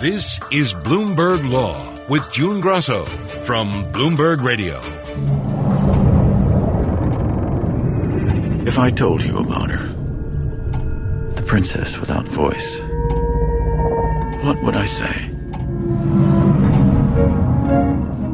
This is Bloomberg Law with June Grosso from Bloomberg Radio. If I told you about her, the princess without voice, what would I say?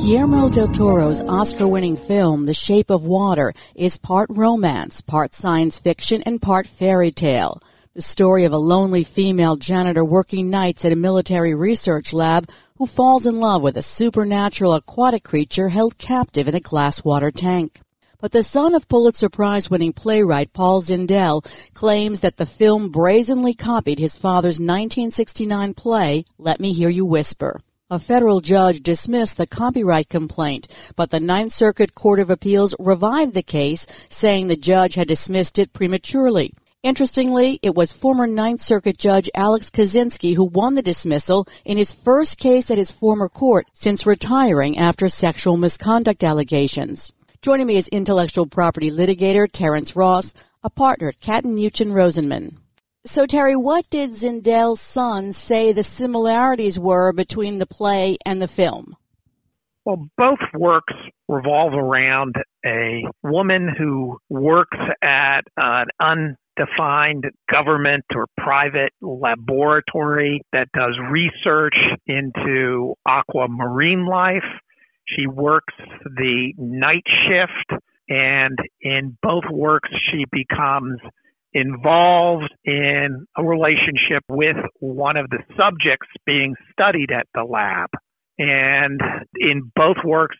Guillermo del Toro's Oscar winning film, The Shape of Water, is part romance, part science fiction, and part fairy tale. The story of a lonely female janitor working nights at a military research lab who falls in love with a supernatural aquatic creature held captive in a glass water tank. But the son of Pulitzer Prize winning playwright Paul Zindel claims that the film brazenly copied his father's 1969 play, Let Me Hear You Whisper. A federal judge dismissed the copyright complaint, but the Ninth Circuit Court of Appeals revived the case, saying the judge had dismissed it prematurely. Interestingly, it was former Ninth Circuit Judge Alex Kozinski who won the dismissal in his first case at his former court since retiring after sexual misconduct allegations. Joining me is intellectual property litigator Terence Ross, a partner at Katten Muchin Rosenman. So, Terry, what did Zindel's son say the similarities were between the play and the film? Well, both works revolve around a woman who works at an undefined government or private laboratory that does research into aquamarine life. She works the night shift, and in both works, she becomes involved in a relationship with one of the subjects being studied at the lab. And in both works,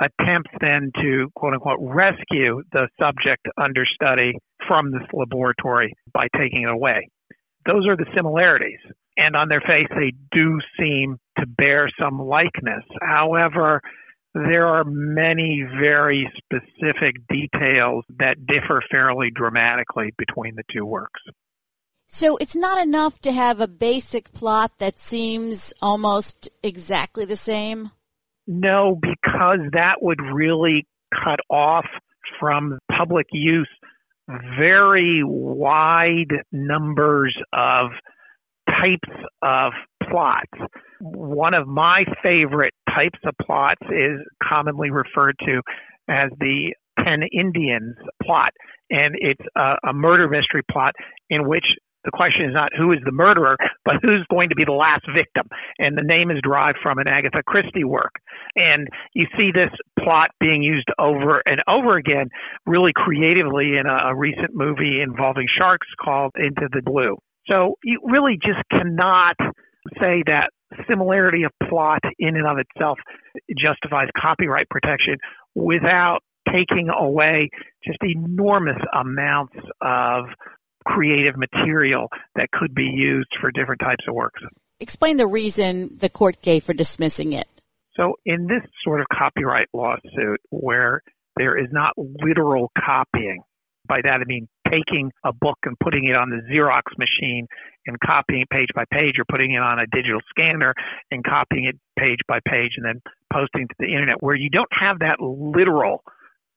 attempts then to quote unquote rescue the subject under study from this laboratory by taking it away. Those are the similarities. And on their face, they do seem to bear some likeness. However, there are many very specific details that differ fairly dramatically between the two works. So it's not enough to have a basic plot that seems almost exactly the same? No, because that would really cut off from public use very wide numbers of types of plots. One of my favorite types of plots is commonly referred to as the 10 Indians plot. And it's a, a, murder mystery plot in which the question is not who is the murderer, but who's going to be the last victim. And the name is derived from an Agatha Christie work. And you see this plot being used over and over again, really creatively in a, a recent movie involving sharks called Into the Blue. So you really just cannot say that similarity of plot in and of itself justifies copyright protection without taking away just enormous amounts of creative material that could be used for different types of works. Explain the reason the court gave for dismissing it. So, in this sort of copyright lawsuit where there is not literal copying, by that I mean taking a book and putting it on the Xerox machine and copying page by page or putting it on a digital scanner and copying it page by page and then posting to the internet where you don't have that literal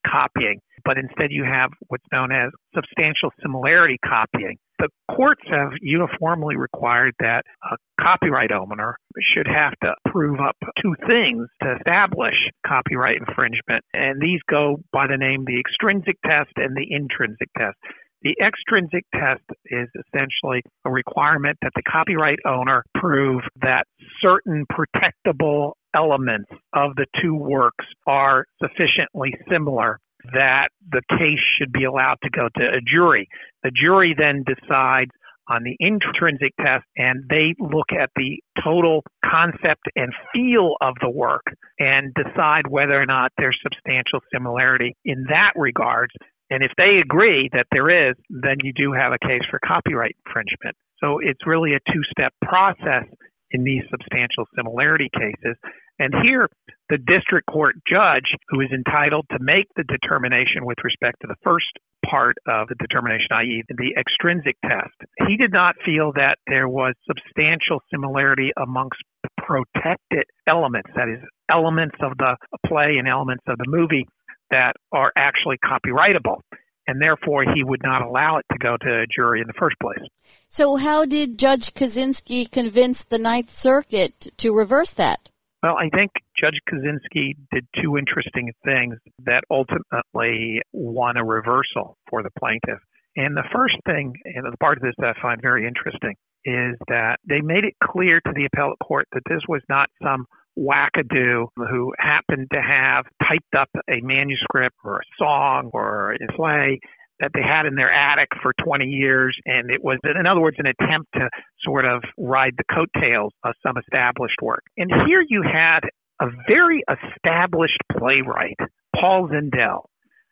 copying, but instead you have what's known as substantial similarity copying. The courts have uniformly required that a copyright owner should have to prove up two things to establish copyright infringement, and these go by the name the extrinsic test and the intrinsic test. The extrinsic test is essentially a requirement that the copyright owner prove that certain protectable elements of the two works are sufficiently similar that the case should be allowed to go to a jury. The jury then decides on the intrinsic test and they look at the total concept and feel of the work and decide whether or not there's substantial similarity in that regard and if they agree that there is, then you do have a case for copyright infringement. So it's really a two step process in these substantial similarity cases. And here, the district court judge, who is entitled to make the determination with respect to the first part of the determination, i.e., the extrinsic test, he did not feel that there was substantial similarity amongst the protected elements, that is, elements of the play and elements of the movie that are actually copyrightable and therefore he would not allow it to go to a jury in the first place. So, how did Judge Kozinski convince the Ninth Circuit to reverse that? Well, I think Judge Kozinski did two interesting things that ultimately won a reversal for the plaintiff. And the first thing, and the part of this that I find very interesting, is that they made it clear to the appellate court that this was not some wackadoo who happened to have typed up a manuscript or a song or a play that they had in their attic for 20 years. And it was, in other words, an attempt to sort of ride the coattails of some established work. And here you had a very established playwright, Paul Zindel,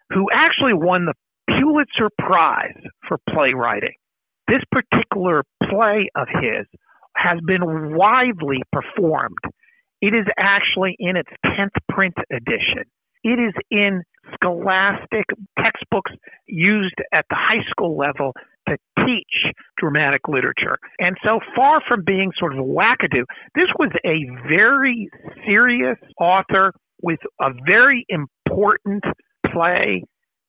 who actually won the Pulitzer Prize for playwriting. This particular play of his has been widely performed it is actually in its 10th print edition. It is in scholastic textbooks used at the high school level to teach dramatic literature. And so far from being sort of a wackadoo, this was a very serious author with a very important play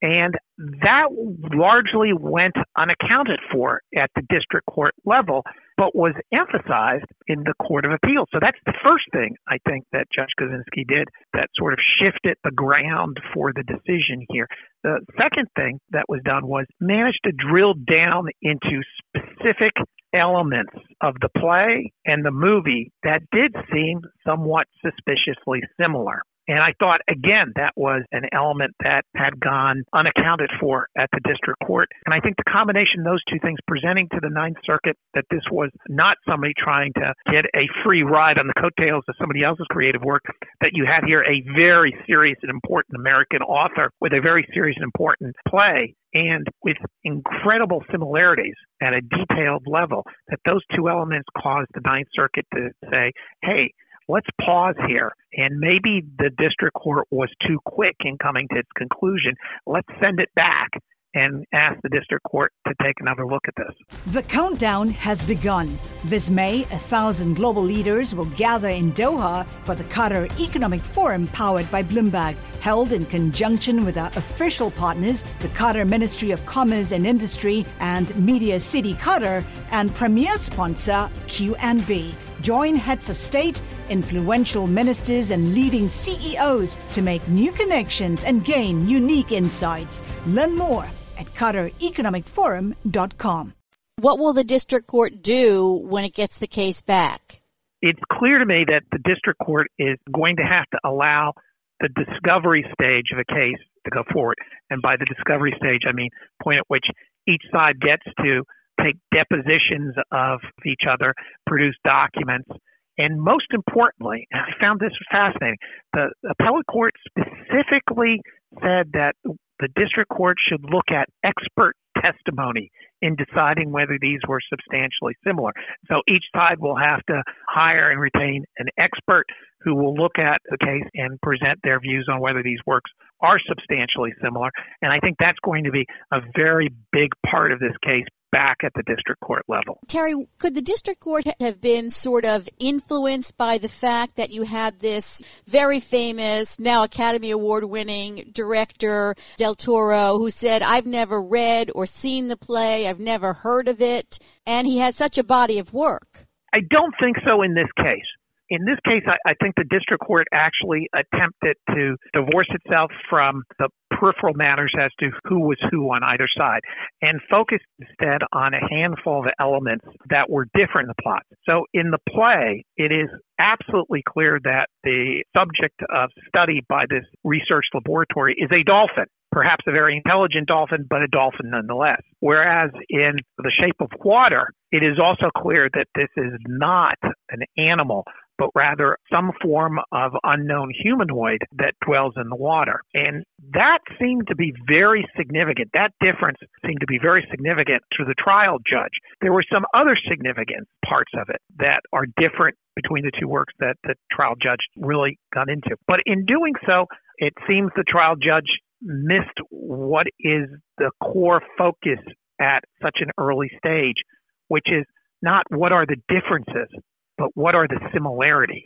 and that largely went unaccounted for at the district court level, but was emphasized in the Court of Appeals. So that's the first thing I think that Judge Kozinski did that sort of shifted the ground for the decision here. The second thing that was done was managed to drill down into specific elements of the play and the movie that did seem somewhat suspiciously similar. And I thought, again, that was an element that had gone unaccounted for at the district court. And I think the combination of those two things presenting to the Ninth Circuit that this was not somebody trying to get a free ride on the coattails of somebody else's creative work, that you had here a very serious and important American author with a very serious and important play and with incredible similarities at a detailed level, that those two elements caused the Ninth Circuit to say, hey, let's pause here. And maybe the district court was too quick in coming to its conclusion. Let's send it back and ask the district court to take another look at this. The countdown has begun. This May, a thousand global leaders will gather in Doha for the Qatar Economic Forum powered by Bloomberg, held in conjunction with our official partners, the Qatar Ministry of Commerce and Industry and Media City Qatar, and premier sponsor QNB. Join heads of state, influential ministers, and leading CEOs to make new connections and gain unique insights. Learn more at QatarEconomicForum.com. What will the district court do when it gets the case back? It's clear to me that the district court is going to have to allow the discovery stage of a case to go forward. And by the discovery stage, I mean point at which each side gets to take depositions of each other, produce documents, and most importantly, and I found this fascinating, the appellate court specifically said that the district court should look at expert testimony in deciding whether these were substantially similar. So each side will have to hire and retain an expert who will look at the case and present their views on whether these works are substantially similar. And I think that's going to be a very big part of this case back at the district court level. Terry, could the district court have been sort of influenced by the fact that you had this very famous, now Academy Award winning director, Del Toro, who said, I've never read or seen the play, I've never heard of it, and he has such a body of work? I don't think so in this case. In this case, I, I, think the district court actually attempted to divorce itself from the peripheral matters as to who was who on either side and focused instead on a handful of elements that were different in the plot. So in the play, it is absolutely clear that the subject of study by this research laboratory is a dolphin perhaps a very intelligent dolphin, but a dolphin nonetheless. Whereas in The Shape of Water, it is also clear that this is not an animal, but rather some form of unknown humanoid that dwells in the water. And that seemed to be very significant. That difference seemed to be very significant to the trial judge. There were some other significant parts of it that are different between the two works that the trial judge really got into. But in doing so, it seems the trial judge missed what is the core focus at such an early stage, which is not what are the differences, but what are the similarities.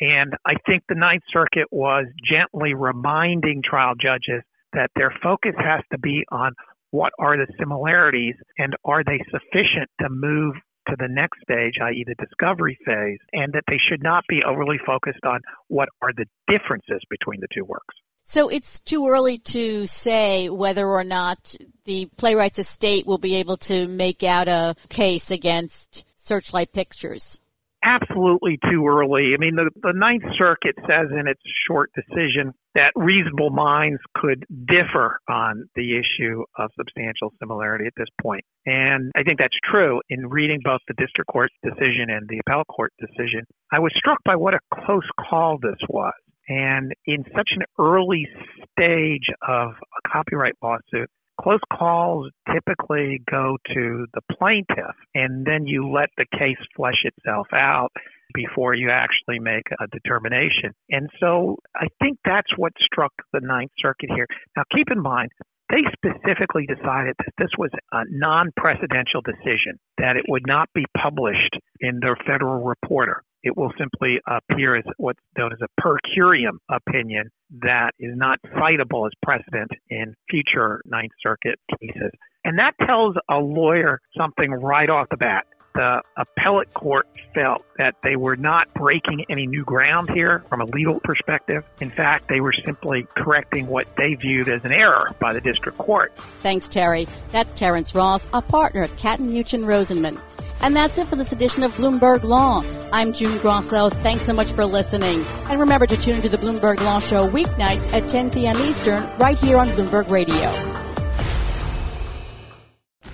And I think the Ninth Circuit was gently reminding trial judges that their focus has to be on what are the similarities and are they sufficient to move to the next stage, i.e., the discovery phase, and that they should not be overly focused on what are the differences between the two works. So it's too early to say whether or not the playwright's estate will be able to make out a case against Searchlight Pictures absolutely too early. I mean, the, the Ninth Circuit says in its short decision that reasonable minds could differ on the issue of substantial similarity at this point. And I think that's true. In reading both the district court decision and the appellate court decision, I was struck by what a close call this was. And in such an early stage of a copyright lawsuit, Close calls typically go to the plaintiff, and then you let the case flesh itself out before you actually make a determination. And so I think that's what struck the Ninth Circuit here. Now, keep in mind, they specifically decided that this was a non precedential decision, that it would not be published in their federal reporter. It will simply appear as what's known as a per curiam opinion that is not citable as precedent in future Ninth Circuit cases. And that tells a lawyer something right off the bat the appellate court felt that they were not breaking any new ground here from a legal perspective. In fact, they were simply correcting what they viewed as an error by the district court. Thanks, Terry. That's Terence Ross, a partner at Katten Muchin Rosenman. And that's it for this edition of Bloomberg Law. I'm June Grosso. Thanks so much for listening. And remember to tune into the Bloomberg Law Show weeknights at 10 p.m. Eastern, right here on Bloomberg Radio.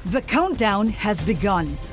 The countdown has begun.